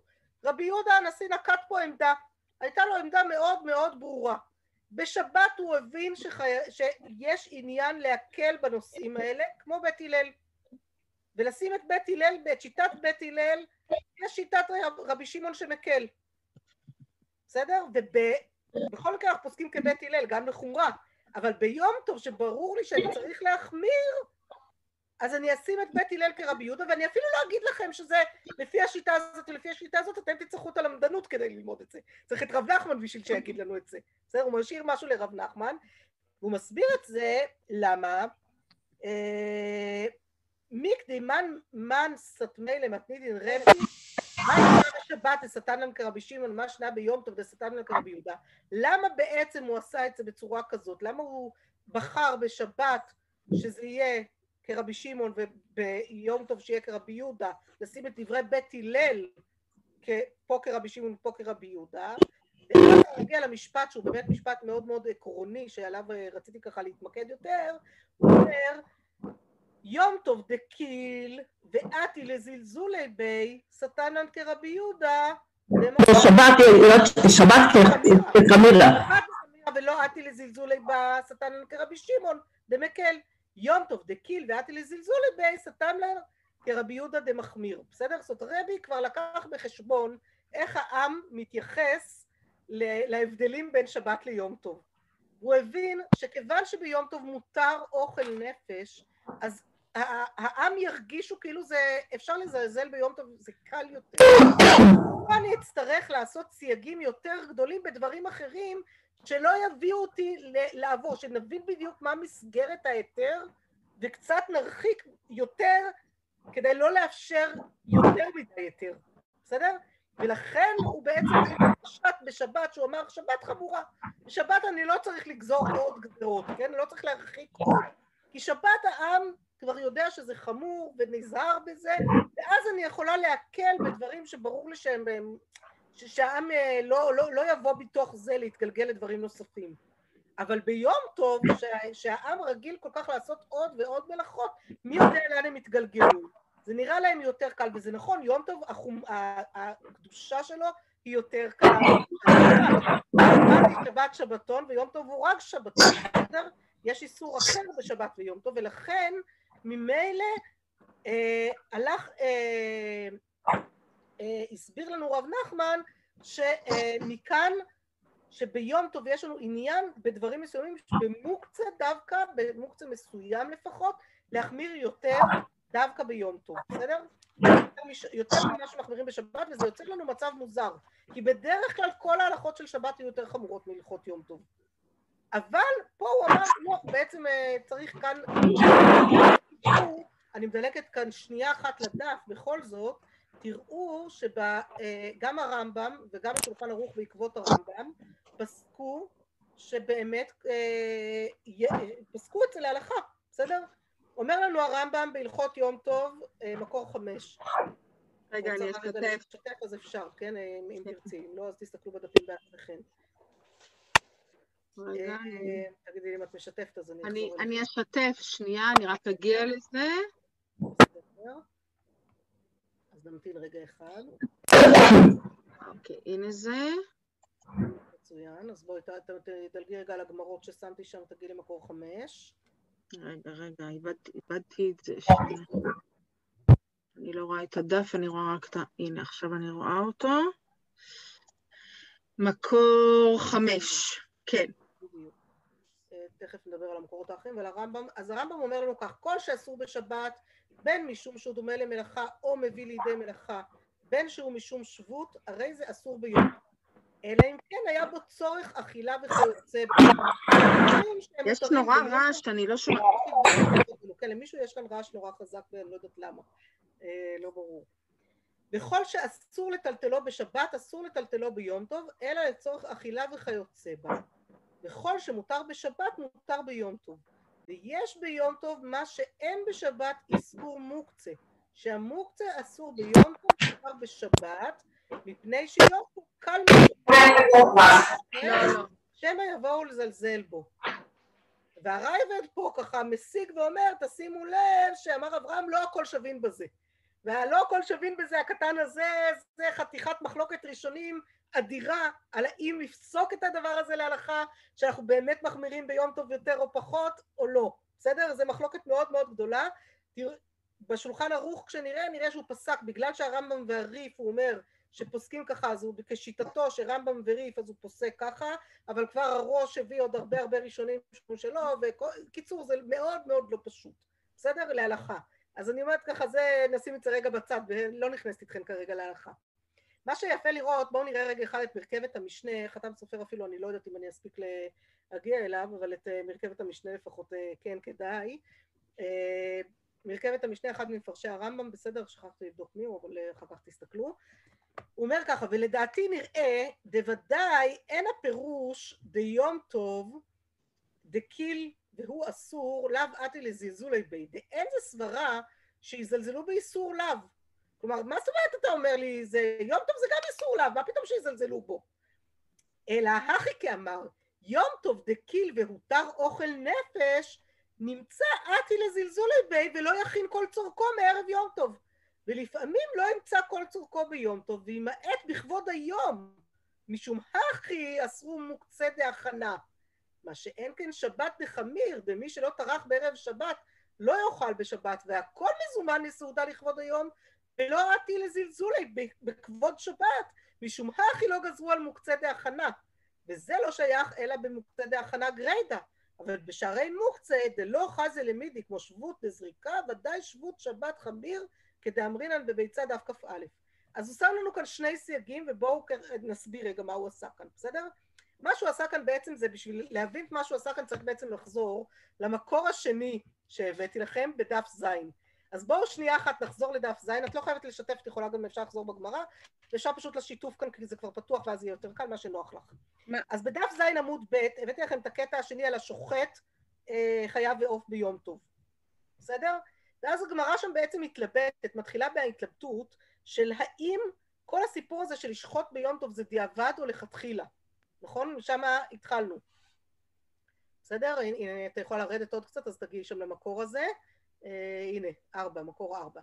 S1: רבי יהודה הנשיא נקט פה עמדה, הייתה לו עמדה מאוד מאוד ברורה. בשבת הוא הבין שחי... שיש עניין להקל בנושאים האלה, כמו בית הלל. ולשים את בית הלל, את שיטת בית הלל, יש שיטת רב- רבי שמעון שמקל. בסדר? ובכל מקרה אנחנו פוסקים כבית הלל, גם לחומרה. אבל ביום טוב שברור לי שאני צריך להחמיר, אז אני אשים את בית הלל כרבי יהודה, ואני אפילו לא אגיד לכם שזה לפי השיטה הזאת ולפי השיטה הזאת, אתם תצטרכו את הלמדנות כדי ללמוד את זה. צריך את רב נחמן בשביל שיגיד לנו את זה. בסדר? הוא משאיר משהו לרב נחמן, והוא מסביר את זה, למה? אה, מיקדי מן מן סתמי למתנידין רבי, מה שנה בשבת דסתנן כרבי שמעון, מה שנה ביום טוב דסתנן כרבי יהודה? למה בעצם הוא עשה את זה בצורה כזאת? למה הוא בחר בשבת שזה יהיה כרבי שמעון וביום טוב שיהיה כרבי יהודה, לשים את דברי בית הלל פה כרבי שמעון ופה כרבי יהודה, ואז מגיע למשפט שהוא באמת משפט מאוד מאוד עקרוני שעליו אה, רציתי ככה להתמקד יותר, הוא אומר יום טוב דקיל ואתי לזלזולי בי סתנן כרבי יהודה
S6: שבת, שבת כקמילה.
S1: שבת כחמירה ולא אתי לזלזולי בשטן כרבי שמעון דמקל. יום טוב דקיל ואתי לזלזולי בי סטן כרבי יהודה דמחמיר. בסדר? זאת אומרת רבי כבר לקח בחשבון איך העם מתייחס להבדלים בין שבת ליום טוב. הוא הבין שכיוון שביום טוב מותר אוכל נפש, אז העם ירגישו כאילו זה, אפשר לזלזל ביום טוב, זה קל יותר. אני אצטרך לעשות סייגים יותר גדולים בדברים אחרים שלא יביאו אותי לעבור, שנבין בדיוק מה מסגרת ההיתר וקצת נרחיק יותר כדי לא לאפשר יותר מדי היתר, בסדר? ולכן הוא בעצם בשבת, בשבת שהוא אמר שבת חמורה. בשבת אני לא צריך לגזור עוד גזרות, כן? לא צריך להרחיק עוד. כי שבת העם כבר יודע שזה חמור ונזהר בזה, ואז אני יכולה להקל בדברים שברור לי שהם, שהעם אה, לא, לא, לא יבוא מתוך זה להתגלגל לדברים נוספים. אבל ביום טוב, שה, שהעם רגיל כל כך לעשות עוד ועוד מלאכות, מי יודע לאן הם יתגלגלו? זה נראה להם יותר קל, וזה נכון, יום טוב, החומ... הקדושה שלו היא יותר קלה. שבת שבת שבתון ויום טוב הוא רק שבתון, בסדר? יש איסור אחר בשבת ויום טוב, ולכן ממילא אה, הלך, אה, הסביר לנו רב נחמן שמכאן שביום טוב יש לנו עניין בדברים מסוימים, במוקצה דווקא, במוקצה מסוים לפחות, להחמיר יותר דווקא ביום טוב, בסדר? יותר ממה שמחמירים בשבת, וזה יוצר לנו מצב מוזר, כי בדרך כלל כל ההלכות של שבת יהיו יותר חמורות מהלכות יום טוב. אבל פה הוא אמר, לא, בעצם אה, צריך כאן, אני מדלקת כאן שנייה אחת לדף, בכל זאת, תראו שגם הרמב"ם וגם השולחן ערוך בעקבות הרמב"ם פסקו שבאמת, אה, פסקו אצל ההלכה, בסדר? אומר לנו הרמב"ם בהלכות יום טוב, אה, מקור חמש.
S4: רגע, אני אשתתף.
S1: לשתף אז אפשר, כן, אה, אם תרצי, אם לא אז תסתכלו בדפים בעצמכם. תגידי לי אם את משתפת אז אני אחזור.
S4: אני אשתף, שנייה, אני רק אגיע לזה.
S1: אז נמתין רגע אחד.
S4: אוקיי, הנה זה.
S1: מצוין, אז בואי תדלגי רגע על הגמרות ששמתי שם, תגידי מקור חמש.
S4: רגע, רגע, איבדתי את זה. אני לא רואה את הדף, אני רואה רק את ה... הנה, עכשיו אני רואה אותו. מקור חמש, כן.
S1: אה, תכף נדבר על המקורות האחרים ולרמב"ם. אז הרמב"ם אומר לנו כך, כל שאסור בשבת, בין משום שהוא דומה למלאכה או מביא לידי מלאכה, בין שהוא משום שבות, הרי זה אסור ביום. אלא אם כן היה בו צורך אכילה וכיוצא בו.
S4: יש נורא רעש, אני לא שומעת.
S1: כן, למישהו יש כאן רעש נורא חזק ואני לא יודעת למה. אה, לא ברור. בכל שאסור לטלטלו בשבת, אסור לטלטלו ביום טוב, אלא לצורך אכילה וכיוצא בה. וכל שמותר בשבת, מותר ביום טוב. ויש ביום טוב מה שאין בשבת איסור מוקצה. שהמוקצה אסור ביום טוב, מותר בשבת, מפני שיום טוב קל מאוד. שמא יבואו לזלזל בו. והרייבד פה ככה משיג ואומר, תשימו לב שאמר אברהם, לא הכל שווין בזה. והלא הכל שווין בזה הקטן הזה, זה חתיכת מחלוקת ראשונים אדירה על האם לפסוק את הדבר הזה להלכה, שאנחנו באמת מחמירים ביום טוב יותר או פחות, או לא. בסדר? זו מחלוקת מאוד מאוד גדולה. בשולחן ערוך כשנראה, נראה שהוא פסק, בגלל שהרמב"ם והריף, הוא אומר, שפוסקים ככה, אז הוא כשיטתו של רמב"ם וריף, אז הוא פוסק ככה, אבל כבר הראש הביא עוד הרבה הרבה ראשונים שלו, וקיצור, זה מאוד מאוד לא פשוט, בסדר? להלכה. אז אני אומרת ככה, זה נשים את זה רגע בצד, ולא נכנסת איתכם כרגע להלכה. מה שיפה לראות, בואו נראה רגע אחד את מרכבת המשנה, חתם סופר אפילו, אני לא יודעת אם אני אספיק להגיע אליו, אבל את אה, מרכבת המשנה לפחות אה, כן כדאי. אה, מרכבת המשנה, אחד ממפרשי הרמב"ם, בסדר, שכחתי לבדוק מי הוא, אבל אחר כך תסתכלו. הוא אומר ככה, ולדעתי נראה, דוודאי אין הפירוש דיום טוב, דקיל והוא אסור, לאו עתי לזלזולי בי. דאין זה סברה שיזלזלו באיסור לאו. כלומר, מה זאת אומרת אתה אומר לי, זה יום טוב זה גם איסור לאו, מה פתאום שיזלזלו בו? אלא הכי כאמר, יום טוב דקיל והותר אוכל נפש, נמצא עתי לזלזולי בי ולא יכין כל צורכו מערב יום טוב. ולפעמים לא ימצא כל צורכו ביום טוב, וימעט בכבוד היום, משום הכי אסרו מוקצה דהכנה. מה שאין כן שבת דחמיר, ומי שלא טרח בערב שבת לא יאכל בשבת, והכל מזומן לסעודה לכבוד היום, ולא עתי לזלזולי בכבוד שבת, משום הכי לא גזרו על מוקצה דהכנה. וזה לא שייך אלא במוקצה דהכנה גריידא. אבל בשערי מוקצה דלא חזה למידי, כמו שבות דזריקה, ודאי שבות שבת חמיר כדאמרינן בביצה דף כ"א. אז הוא שם לנו כאן שני סייגים, ובואו נסביר רגע מה הוא עשה כאן, בסדר? מה שהוא עשה כאן בעצם זה בשביל להבין את מה שהוא עשה כאן צריך בעצם לחזור למקור השני שהבאתי לכם בדף ז'. אז בואו שנייה אחת נחזור לדף ז', את לא חייבת לשתף, את יכולה גם אפשר לחזור בגמרא, אפשר פשוט לשיתוף כאן כי זה כבר פתוח ואז יהיה יותר קל, מה שנוח לך. מה? אז בדף ז' עמוד ב' הבאתי לכם את הקטע השני על השוחט אה, חייב ועוף ביום טוב, בסדר? ואז הגמרא שם בעצם מתלבטת, מתחילה בהתלבטות של האם כל הסיפור הזה של לשחוט ביום טוב זה דיעבד או לכתחילה, נכון? משם התחלנו. בסדר? הנה, אתה יכולה לרדת עוד קצת, אז תגיעי שם למקור הזה. אה, הנה, ארבע, מקור ארבע.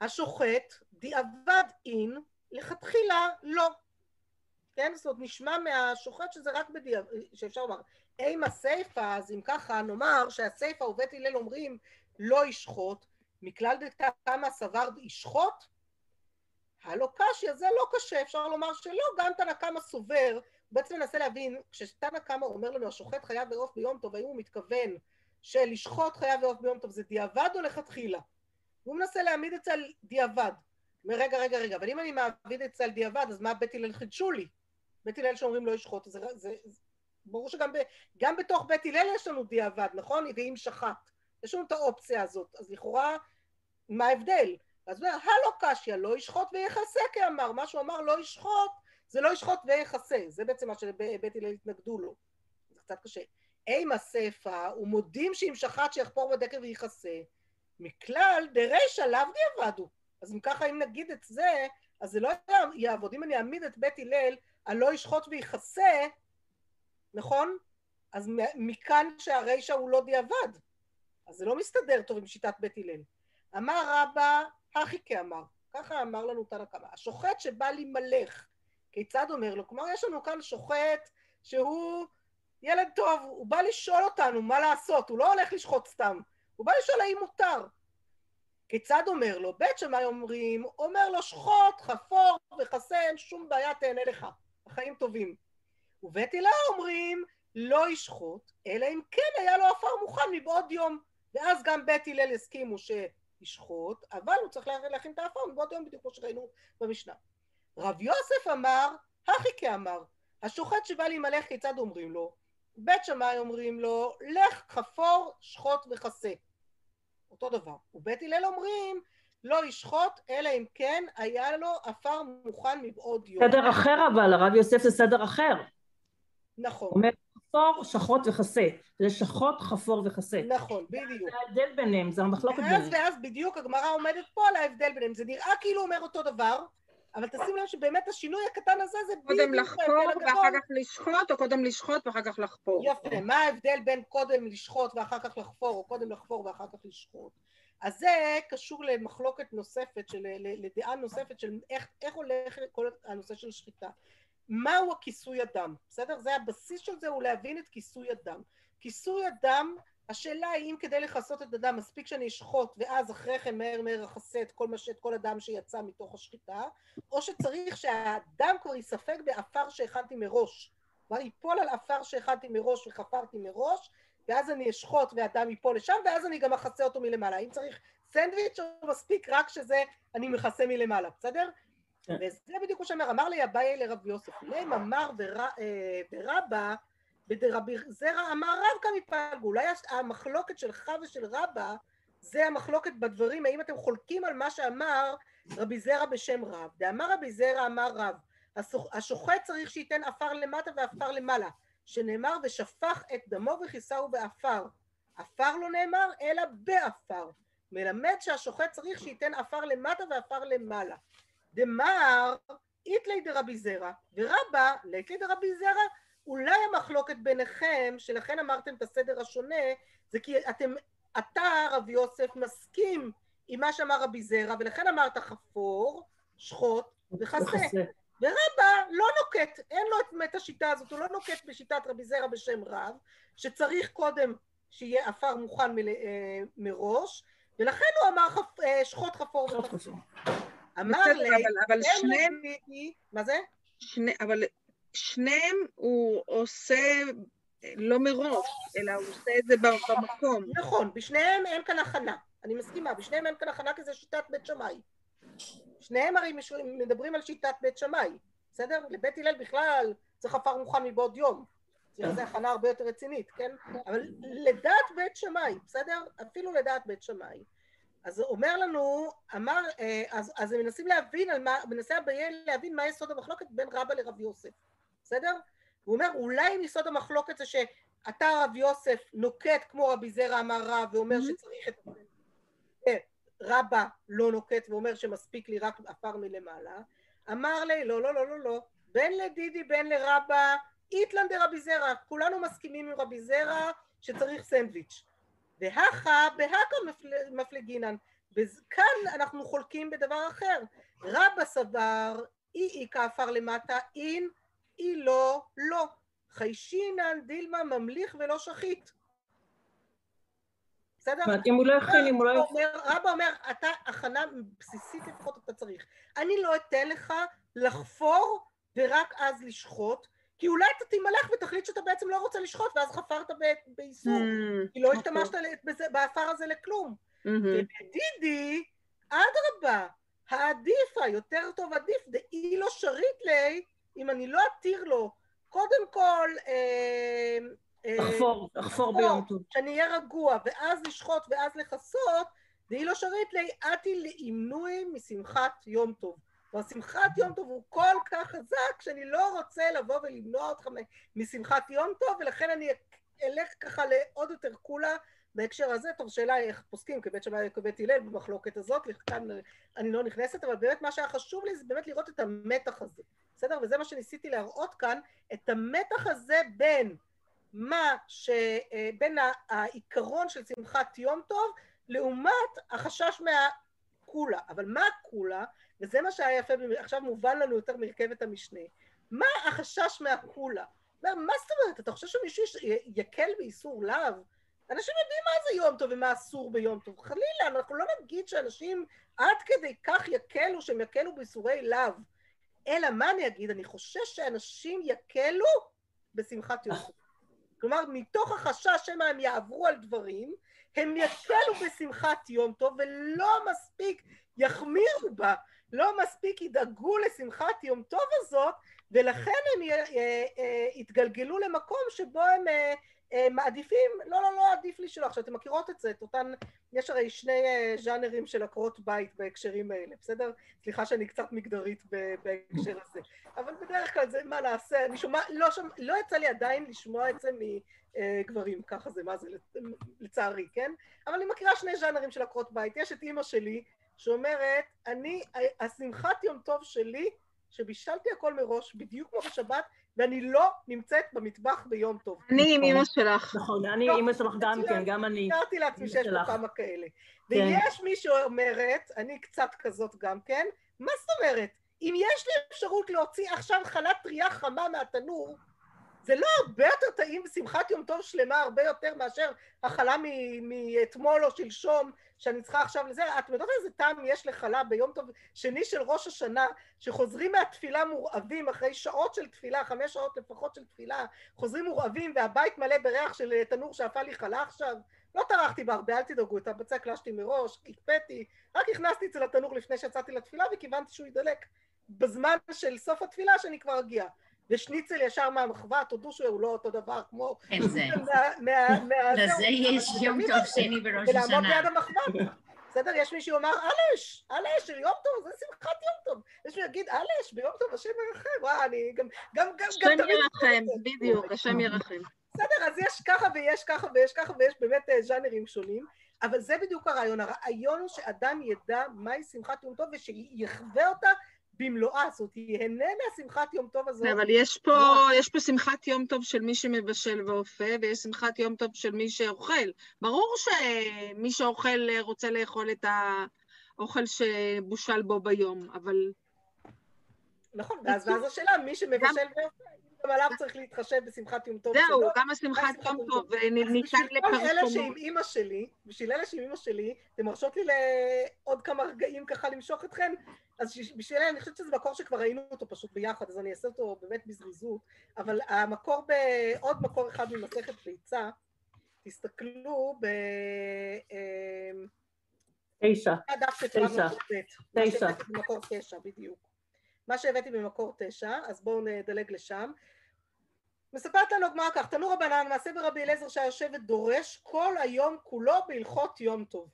S1: השוחט דיעבד אין, לכתחילה לא. כן? זאת אומרת, נשמע מהשוחט שזה רק בדיעבד, שאפשר לומר. אימה סיפה, אז אם ככה, נאמר שהסיפה ובית הלל אומרים לא ישחוט, מכלל דתמה סבר ישחוט, הלא קשיא זה לא קשה, אפשר לומר שלא, גם תנא קמא סובר, הוא בעצם מנסה להבין, כשתנא קמא אומר לנו השוחט חייב בעוף ביום טוב, האם הוא מתכוון שלשחוט חייב בעוף ביום טוב זה דיעבד או לכתחילה? הוא מנסה להעמיד את זה על דיעבד. אומר רגע רגע רגע, אבל אם אני מעביד את זה על דיעבד אז מה בית הלל חידשו לי? בית הלל שאומרים לא ישחוט, זה, זה, זה ברור שגם ב, גם בתוך בית הלל יש לנו דיעבד, נכון? ואם שחט, יש לנו את האופציה הזאת, אז לכאורה מה ההבדל? אז הוא אומר, הלא קשיא, לא ישחוט ויכסה כאמר, מה שהוא אמר לא ישחוט, זה לא ישחוט ויכסה, זה בעצם מה שבית הלל התנגדו לו, זה קצת קשה. אימה סיפה, ומודים שאם שחט שיחפור בדקר ויכסה, מכלל דרישא לאו דיעבדו. אז אם ככה, אם נגיד את זה, אז זה לא יעבוד. אם אני אעמיד את בית הלל על לא ישחוט ויכסה, נכון? אז מכאן שהרישא הוא לא דיעבד. אז זה לא מסתדר טוב עם שיטת בית הלל. אמר רבא, הכי כאמר, ככה אמר לנו תנא קמא, השוחט שבא להימלך, כיצד אומר לו? כלומר, יש לנו כאן שוחט שהוא ילד טוב, הוא בא לשאול אותנו מה לעשות, הוא לא הולך לשחוט סתם, הוא בא לשאול האם מותר. כיצד אומר לו? בית שמאי אומרים, אומר לו שחוט, חפור וכסה, אין שום בעיה, תהנה לך, החיים טובים. ובית הילה אומרים, לא ישחוט, אלא אם כן היה לו עפר מוכן מבעוד יום. ואז גם בית הלל הסכימו שישחוט, אבל הוא צריך להכין את העפר מבעוד יום, בדיוק כמו שראינו במשנה. רב יוסף אמר, הכי כאמר, השוחט שבא להימלך כיצד אומרים לו? בית שמאי אומרים לו, לך חפור, שחוט וכסה. אותו דבר. ובית הלל אומרים, לא ישחוט, אלא אם כן היה לו עפר מוכן מבעוד יום.
S6: סדר אחר אבל, הרב יוסף זה סדר אחר.
S1: נכון.
S6: אומר חפור, שחוט וכסה. זה שחוט, חפור וכסה.
S1: נכון, בדיוק.
S6: זה ההבדל ביניהם, זה המחלוקת
S1: ואז
S6: ביניהם.
S1: ואז בדיוק הגמרא עומדת פה על ההבדל ביניהם. זה נראה כאילו אומר אותו דבר, אבל תשים לב שבאמת השינוי הקטן הזה זה בדיוק
S4: קודם לחפור. ואחר כך לשחוט, או קודם לשחוט ואחר כך לחפור?
S1: יפה, מה ההבדל בין קודם לשחוט ואחר כך לחפור, או קודם לחפור ואחר כך לשחוט? אז זה קשור למחלוקת נוספת, של, לדעה נוספת של איך, איך הולך כל הנושא של שחיטה. מהו הכיסוי הדם? בסדר? זה הבסיס של זה הוא להבין את כיסוי הדם. כיסוי הדם, השאלה היא אם כדי לכסות את הדם מספיק שאני אשחוט ואז אחרי כן מהר מהר אכסה את כל, מה ש- את כל הדם שיצא מתוך השחיטה, או שצריך שהדם כבר ייספג בעפר שהכנתי מראש. כבר ייפול על עפר שהכנתי מראש וחפרתי מראש, ואז אני אשחוט והדם ייפול לשם, ואז אני גם אכסה אותו מלמעלה. אם צריך סנדוויץ' או מספיק רק שזה אני מכסה מלמעלה, בסדר?
S6: כן.
S1: וזה בדיוק מה שאומר, אמר לי אביי לרב יוסף, להם אמר בר- ברבא, בדרבי זרע אמר רב כאן התפלגו, אולי הש- המחלוקת שלך ושל רבא זה המחלוקת בדברים, האם אתם חולקים על מה שאמר רבי זרע בשם רב. דאמר רבי זרע אמר רב, השוחט צריך שייתן עפר למטה ועפר למעלה, שנאמר ושפך את דמו וכיסהו בעפר. עפר לא נאמר, אלא בעפר. מלמד שהשוחט צריך שייתן עפר למטה ועפר למעלה. דמר איתלי דרבי זרע, ורבא ליתלי דרבי זרע, אולי המחלוקת ביניכם, שלכן אמרתם את הסדר השונה, זה כי אתם, אתה רבי יוסף מסכים עם מה שאמר רבי זרע, ולכן אמרת חפור, שחוט וכסה.
S6: וכסה.
S1: ורבא לא נוקט, אין לו את השיטה הזאת, הוא לא נוקט בשיטת רבי זרע בשם רב, שצריך קודם שיהיה עפר מוכן מל, אה, מראש, ולכן הוא אמר חפ, אה, שחוט חפור וחסה. אמר לי,
S4: אבל- אבל
S1: לביבי- מה זה?
S4: שני, אבל שניהם הוא עושה לא מראש, אלא הוא עושה את זה במקום.
S1: נכון, בשניהם אין כאן הכנה, אני מסכימה, בשניהם אין כאן הכנה כי זה שיטת בית שמאי. שניהם הרי מדברים על שיטת בית שמאי, בסדר? לבית הלל בכלל צריך עפר מוכן מבעוד יום. זה הכנה הרבה יותר רצינית, כן? אבל לדעת בית שמאי, בסדר? אפילו לדעת בית שמאי. אז הוא אומר לנו, אמר, אה, אז, אז הם מנסים להבין על מה, מנסה אביי להבין מה יסוד המחלוקת בין רבא לרב יוסף, בסדר? הוא אומר, אולי יסוד המחלוקת זה שאתה רב יוסף נוקט כמו רבי זרע אמר רב ואומר
S4: Mhm.
S1: שצריך את אה, רבא לא נוקט ואומר שמספיק לי רק עפר מלמעלה, אמר לי, לא, לא, לא, לא, לא, בין לדידי בין לרבא, איתלן דרבי זרע, כולנו מסכימים עם רבי זרע שצריך סנדוויץ'. והכה בהכה מפל- מפלגינן, וכאן אנחנו חולקים בדבר אחר. רבא סבר, אי איכא עפר למטה, אין, אי לא, לא. חיישינן דילמא ממליך ולא שחית. בסדר?
S6: זאת אומרת, אם הוא לא הכין, אם הוא לא...
S1: אומר, רבא אומר, אתה, הכנה בסיסית לפחות אתה צריך. אני לא אתן לך לחפור ורק אז לשחוט, כי אולי אתה תימלך ותחליט שאתה בעצם לא רוצה לשחוט, ואז חפרת באיסור,
S4: Mm,
S1: כי לא
S4: אוקיי.
S1: השתמשת בעפר הזה לכלום.
S4: מהמם.
S1: ובדידי, אדרבה, העדיפה, יותר טוב עדיף, דאי לא שריט לי, אם אני לא אתיר לו, קודם כל, אה, אה,
S6: לחפור, לחפור ביום טוב.
S1: שאני אהיה רגוע, ואז לשחוט ואז לכסות, דאי לא שריט לי, אתי לאימנוי משמחת יום טוב. כלומר, שמחת יום טוב הוא כל כך חזק, שאני לא רוצה לבוא ולמנוע אותך משמחת יום טוב, ולכן אני אלך ככה לעוד יותר קולה בהקשר הזה. טוב, שאלה איך פוסקים כבית שמאי וכבית הלל במחלוקת הזאת, כאן אני לא נכנסת, אבל באמת מה שהיה חשוב לי זה באמת לראות את המתח הזה, בסדר? וזה מה שניסיתי להראות כאן, את המתח הזה בין מה ש... אה, בין העיקרון של שמחת יום טוב, לעומת החשש מהקולה. אבל מה הקולה? וזה מה שהיה יפה, עכשיו מובן לנו יותר מרכבת המשנה. מה החשש מהקולה? מה, מה זאת אומרת? אתה חושב שמישהו יקל באיסור לאו? אנשים יודעים מה זה יום טוב ומה אסור ביום טוב. חלילה, אנחנו לא נגיד שאנשים עד כדי כך יקלו שהם יקלו באיסורי לאו. אלא מה אני אגיד? אני חושש שאנשים יקלו בשמחת יום טוב. כלומר, מתוך החשש שמא הם יעברו על דברים, הם יקלו בשמחת יום טוב ולא מספיק יחמירו בה, לא מספיק ידאגו לשמחת יום טוב הזאת, ולכן הם י- אה, יתגלגלו למקום שבו הם אה, מעדיפים, לא, לא, לא עדיף לי שלא. עכשיו, אתם מכירות את זה, את אותן, יש הרי שני אה, ז'אנרים של עקרות בית בהקשרים האלה, בסדר? סליחה שאני קצת מגדרית בהקשר הזה. אבל בדרך כלל זה מה נעשה, אני שומע, לא, שומע, לא יצא לי עדיין לשמוע את זה מגברים, ככה זה, מה זה, לצערי, כן? אבל אני מכירה שני ז'אנרים של עקרות בית. יש את אימא שלי, שאומרת, אני, השמחת יום טוב שלי, שבישלתי הכל מראש, בדיוק כמו בשבת, ואני לא נמצאת במטבח ביום טוב.
S4: אני עם אמא שלך.
S6: נכון, אני
S1: לא,
S6: אימא שלך גם. כן, גם אני.
S1: תיארתי לעצמי שיש פה. כמה כאלה.
S6: כן.
S1: ויש מי שאומרת, אני קצת כזאת גם כן, מה זאת אומרת? אם יש לי אפשרות להוציא עכשיו חלת טריה חמה מהתנור, זה לא הרבה יותר טעים בשמחת יום טוב שלמה, הרבה יותר מאשר החלה מאתמול או שלשום, שאני צריכה עכשיו לזה. את יודעת איזה טעם יש לחלה ביום טוב שני של ראש השנה, שחוזרים מהתפילה מורעבים אחרי שעות של תפילה, חמש שעות לפחות של תפילה, חוזרים מורעבים והבית מלא בריח של אה, תנור שאפה לי חלה עכשיו. לא טרחתי בה הרבה, אל תדאגו, את הבצק לשתי מראש, הקפאתי, רק הכנסתי את זה לתנור לפני שיצאתי לתפילה וכיוונתי שהוא ידלק בזמן של סוף התפילה שאני כבר אגיע. ושניצל ישר מהמחווה, תודו שהוא לא אותו דבר כמו...
S7: אין זה. לזה יש יום טוב. שני בראש
S1: ולעמוד
S7: השנה.
S1: ליד המחווה. בסדר? יש מי שיאמר אלש, אלש של יום טוב, זה שמחת יום טוב. יש מי שיגיד אלש, ביום טוב השם ירחם. וואי, אני גם, גם, גם, גם
S4: השם. ירחם, בדיוק, השם ירחם.
S1: בסדר, אז יש ככה ויש ככה ויש ככה ויש באמת אה, ז'אנרים שונים, אבל זה בדיוק הרעיון. הרעיון הוא שאדם ידע מהי שמחת יום טוב ושיחווה אותה במלואה, זאת אומרת, ייהנה מהשמחת יום טוב הזאת.
S4: אבל יש פה, יש פה שמחת יום טוב של מי שמבשל ואופה, ויש שמחת יום טוב של מי שאוכל. ברור שמי שאוכל אה, רוצה לאכול את האוכל שבושל בו ביום, אבל
S1: נכון, ואז ואז השאלה, מי שמבשל ואופה, גם עליו צריך להתחשב בשמחת יום טוב
S4: זהו,
S1: שלו.
S4: גם השמחת
S1: שמחת
S4: יום טוב. אה, ניתן
S1: בשביל כל אלה
S4: לפרסומות.
S1: שעם אימא שלי, בשביל אלה שעם אימא שלי, אתם מרשות לי לעוד כמה רגעים ככה למשוך אתכם, אז בשביל אלה, אני חושבת שזה מקור שכבר ראינו אותו פשוט ביחד, אז אני אעשה אותו באמת בזריזות, אבל המקור בעוד מקור אחד ממסכת ביצה, תסתכלו ב... אמ,
S6: תשע. תשע.
S1: ב'.
S6: תשע.
S1: במקור תשע, בדיוק. מה שהבאתי במקור תשע, אז בואו נדלג לשם. מספרת לנו הגמרא כך, תנו רבנן, מעשה ברבי אליעזר שהיה יושב ודורש כל היום כולו בהלכות יום טוב.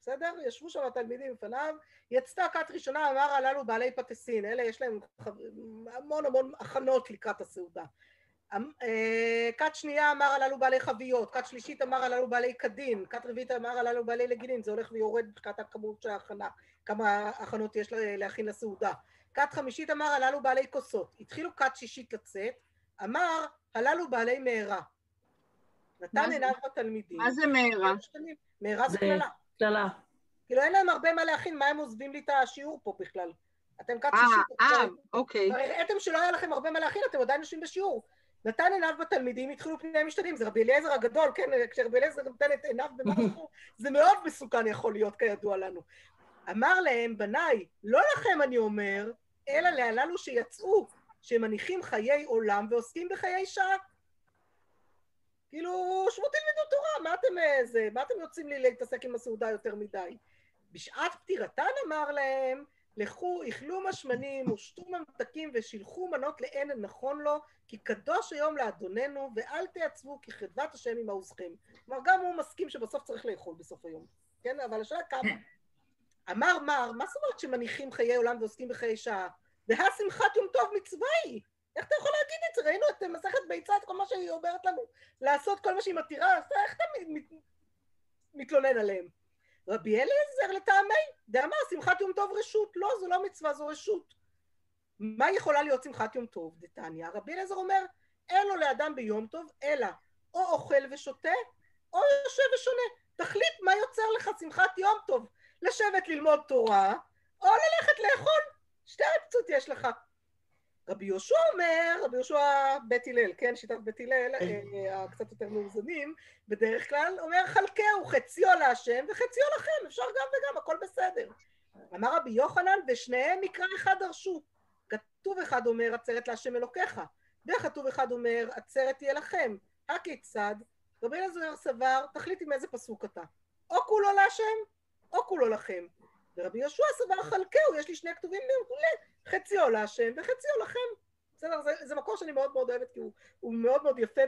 S1: בסדר? ישבו שם התלמידים לפניו, יצתה כת ראשונה, אמר הללו בעלי פטסין, אלה יש להם המון המון הכנות לקראת הסעודה. אמ- אה, כת שנייה אמר הללו בעלי חביות, כת שלישית אמר הללו בעלי קדין, כת רביעית אמר הללו בעלי לגינין, זה הולך ויורד מבחינת הכמות של ההכנה, כמה הכנות יש לה- להכין לסעודה. כת חמישית אמר הללו בעלי כוסות, התחילו כת שישית לצאת, אמר הללו בעלי מהרה. נתן עיניו בתלמידים.
S4: מה זה מהרה?
S1: מהרה זה קללה.
S6: קללה.
S1: כאילו אין להם הרבה מה להכין, מה הם עוזבים לי את השיעור פה בכלל? אתם כת
S4: אה,
S1: שישית.
S4: אה,
S1: אתם-
S4: אוקיי.
S1: כבר הראיתם שלא היה לכם הרבה מה להכין, אתם עדיין יושבים בשיעור. נתן עיניו בתלמידים, התחילו פני משתנים, זה רבי אליעזר הגדול, כן, כשרבי אליעזר נותן את עיניו במשהו, זה מאוד מסוכן יכול להיות, כידוע לנו. אמר להם, בניי, לא לכם אני אומר, אלא להללו שיצאו, שמניחים חיי עולם ועוסקים בחיי שעה. כאילו, שבו תלמדו תורה, מה אתם, אה, זה, מה אתם יוצאים לי להתעסק עם הסעודה יותר מדי? בשעת פטירתן אמר להם, לכו, אכלו משמנים ושתו ממתקים ושילחו מנות לאין נכון לו, כי קדוש היום לאדוננו, ואל תעצבו כי חדבת השם עמעוזכם. כלומר, גם הוא מסכים שבסוף צריך לאכול בסוף היום. כן, אבל השאלה כמה. אמר מר, מה זאת אומרת שמניחים חיי עולם ועוסקים בחיי שעה? והא שמחת יום טוב מצווה היא. איך אתה יכול להגיד את זה? ראינו את מסכת ביצה, את כל מה שהיא אומרת לנו, לעשות כל מה שהיא מתירה, איך אתה מת- מתלונן עליהם? רבי אליעזר לטעמי, דאמר שמחת יום טוב רשות, לא, זו לא מצווה, זו רשות. מה יכולה להיות שמחת יום טוב, דתניא? רבי אליעזר אומר, אין לו לאדם ביום טוב, אלא או אוכל ושותה, או יושב ושונה. תחליט מה יוצר לך שמחת יום טוב. לשבת ללמוד תורה, או ללכת לאכול. שתי אופציות יש לך. רבי יהושע אומר, רבי יהושע בית הלל, כן, שיטת בית הלל, אה, הקצת יותר מאוזנים, בדרך כלל אומר חלקהו, חציו להשם וחציו לכם, אפשר גם וגם, הכל בסדר. אמר רבי יוחנן, ושניהם מקרא אחד דרשו. כתוב אחד אומר, עצרת להשם אלוקיך, וכתוב אחד אומר, עצרת תהיה לכם. הכיצד? רבי אלעזר סבר, תחליט עם איזה פסוק אתה. או כולו להשם, או כולו לכם. ורבי יהושע סבר חלקהו, יש לי שני כתובים מעולה, חציו להשם וחציו לכם. בסדר, זה, זה מקור שאני מאוד מאוד אוהבת, כי הוא, הוא מאוד מאוד יפה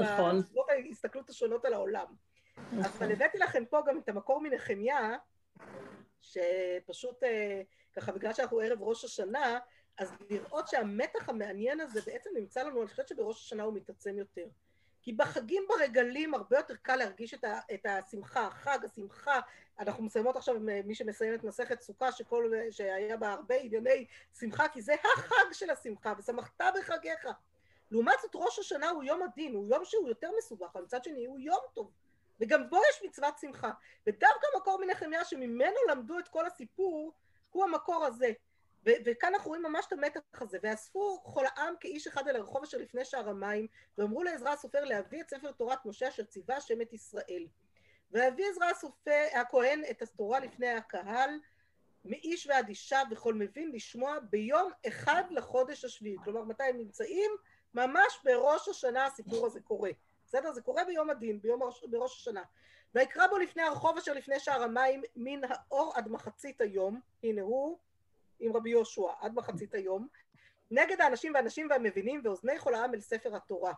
S6: נכון.
S1: ההסתכלות השונות על העולם. אבל הבאתי לכם פה גם את המקור מנחמיה, שפשוט אה, ככה בגלל שאנחנו ערב ראש השנה, אז לראות שהמתח המעניין הזה בעצם נמצא לנו, אני חושבת שבראש השנה הוא מתעצם יותר. כי בחגים ברגלים הרבה יותר קל להרגיש את, ה, את השמחה, החג, השמחה. אנחנו מסיימות עכשיו, מי שמסיים את מסכת סוכה, שכל, שהיה בה הרבה ענייני שמחה, כי זה החג של השמחה, ושמחת בחגיך. לעומת זאת, ראש השנה הוא יום הדין, הוא יום שהוא יותר מסובך, אבל מצד שני הוא יום טוב. וגם בו יש מצוות שמחה. ודווקא מקור מנחמיה שממנו למדו את כל הסיפור, הוא המקור הזה. ו- וכאן אנחנו רואים ממש את המתח הזה. ואספו כל העם כאיש אחד אל הרחוב אשר לפני שער המים, ואמרו לעזרא הסופר להביא את ספר תורת משה אשר ציווה השם את ישראל. והביא עזרא הסופר, הכהן את התורה לפני הקהל, מאיש ועד אישה וכל מבין לשמוע ביום אחד לחודש השביעי. כלומר, מתי הם נמצאים? ממש בראש השנה הסיפור הזה קורה. בסדר? זה קורה ביום הדין, ביום הראש, בראש השנה. ויקרא בו לפני הרחוב אשר לפני שער המים מן האור עד מחצית היום, הנה הוא עם רבי יהושע, עד מחצית היום, נגד האנשים והנשים והמבינים ואוזני כל העם אל ספר התורה.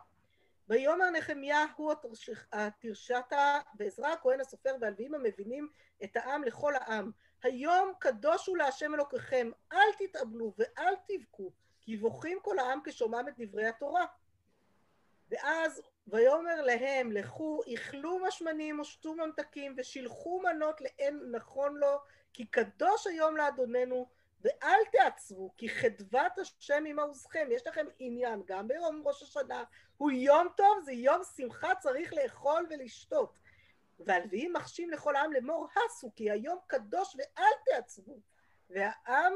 S1: ויאמר נחמיה הוא התרש- התרשתה ועזרא הכהן הסופר והלוויים המבינים את העם לכל העם. היום קדושו להשם אלוקיכם, אל תתאבלו ואל תבכו, כי בוכים כל העם כשומעם את דברי התורה. ואז ויאמר להם, לכו, אכלו משמנים ושתו ממתקים ושילחו מנות לאין נכון לו, כי קדוש היום לאדוננו, ואל תעצבו, כי חדבת השם עמעוזכם. יש לכם עניין, גם ביום ראש השנה, הוא יום טוב, זה יום שמחה, צריך לאכול ולשתות. והלוויים מחשים לכל העם לאמור, הסו, כי היום קדוש ואל תעצבו. והעם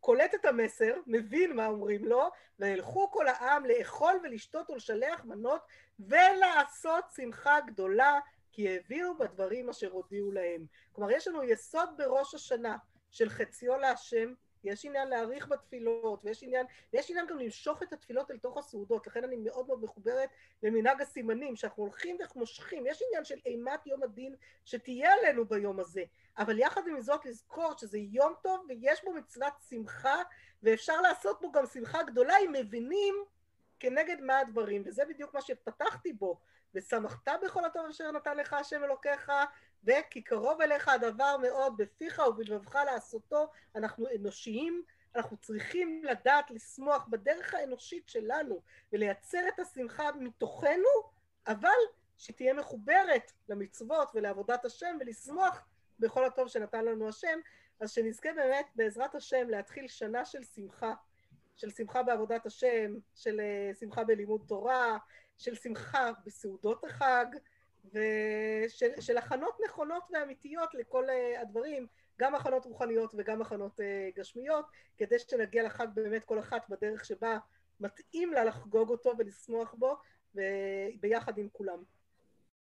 S1: קולט את המסר, מבין מה אומרים לו, וילכו כל העם לאכול ולשתות ולשלח מנות ולעשות שמחה גדולה, כי הביאו בדברים אשר הודיעו להם. כלומר, יש לנו יסוד בראש השנה של חציו להשם, יש עניין להעריך בתפילות, ויש עניין, ויש עניין גם למשוך את התפילות אל תוך הסעודות, לכן אני מאוד מאוד מחוברת למנהג הסימנים, שאנחנו הולכים ומושכים, יש עניין של אימת יום הדין שתהיה עלינו ביום הזה, אבל יחד עם זאת לזכור שזה יום טוב ויש בו מצוות שמחה, ואפשר לעשות בו גם שמחה גדולה אם מבינים כנגד מה הדברים, וזה בדיוק מה שפתחתי בו, ושמחת בכל הטוב אשר נתן לך השם אלוקיך, וכי קרוב אליך הדבר מאוד בפיך ובלבבך לעשותו, אנחנו אנושיים, אנחנו צריכים לדעת לשמוח בדרך האנושית שלנו, ולייצר את השמחה מתוכנו, אבל שתהיה מחוברת למצוות ולעבודת השם, ולשמוח בכל הטוב שנתן לנו השם, אז שנזכה באמת בעזרת השם להתחיל שנה של שמחה, של שמחה בעבודת השם, של אה, שמחה בלימוד תורה, של שמחה בסעודות החג, ושל הכנות נכונות ואמיתיות לכל אה, הדברים, גם הכנות רוחניות וגם הכנות אה, גשמיות, כדי שנגיע לחג באמת כל אחת בדרך שבה מתאים לה לחגוג אותו ולשמוח בו, ביחד עם כולם.